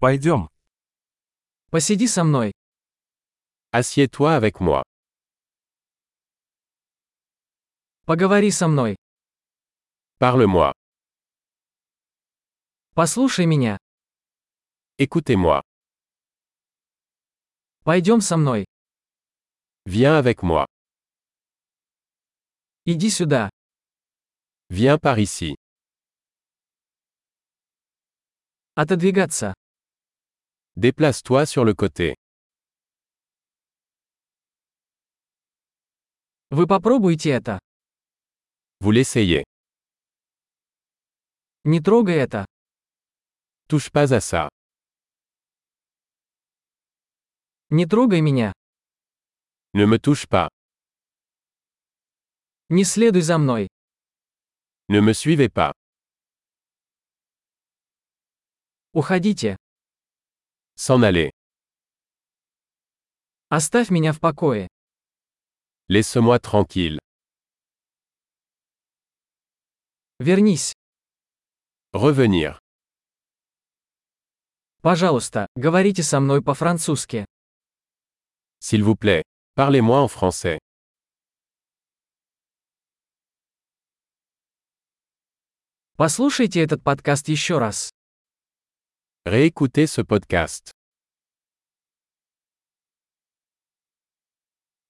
Пойдем. Посиди со мной. Assieds-toi avec moi. Поговори со мной. Parle-moi. Послушай меня. Écoutez-moi. Пойдем со мной. Viens avec moi. Иди сюда. Viens par ici. Отодвигаться. Déplace-toi sur le côté. Вы попробуйте это. Vous l'essayez. Не трогай это. Touche pas à ça. Не трогай меня. Ne me touche pas. Не следуй за мной. Ne me suivez pas. Уходите. S'en aller. Оставь меня в покое. Laisse-moi tranquille. Вернись. Revenir. Пожалуйста, говорите со мной по-французски. S'il vous plaît. Parlez-moi en français. Послушайте этот подкаст еще раз. Réécoutez ce podcast.